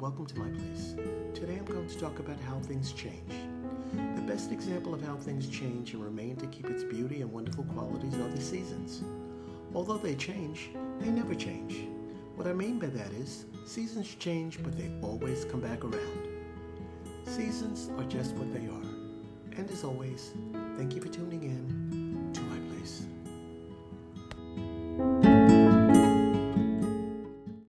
welcome to my place. Today I'm going to talk about how things change. The best example of how things change and remain to keep its beauty and wonderful qualities are the seasons. Although they change, they never change. What I mean by that is, seasons change, but they always come back around. Seasons are just what they are. And as always, thank you for tuning in.